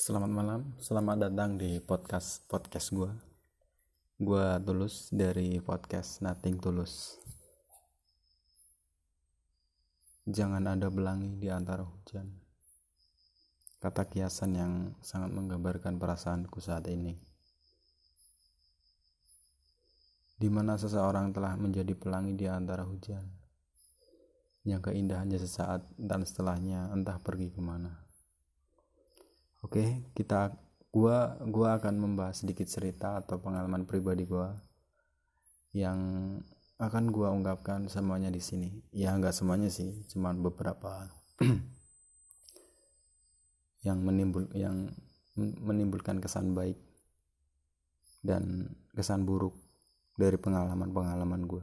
Selamat malam, selamat datang di podcast podcast gue. Gue Tulus dari podcast Nothing Tulus. Jangan ada belangi di antara hujan. Kata kiasan yang sangat menggambarkan perasaanku saat ini. Di mana seseorang telah menjadi pelangi di antara hujan. Yang keindahannya sesaat dan setelahnya entah pergi ke mana. Oke, kita gua gua akan membahas sedikit cerita atau pengalaman pribadi gua yang akan gua ungkapkan semuanya di sini. Ya nggak semuanya sih, cuman beberapa yang menimbul yang menimbulkan kesan baik dan kesan buruk dari pengalaman-pengalaman gua.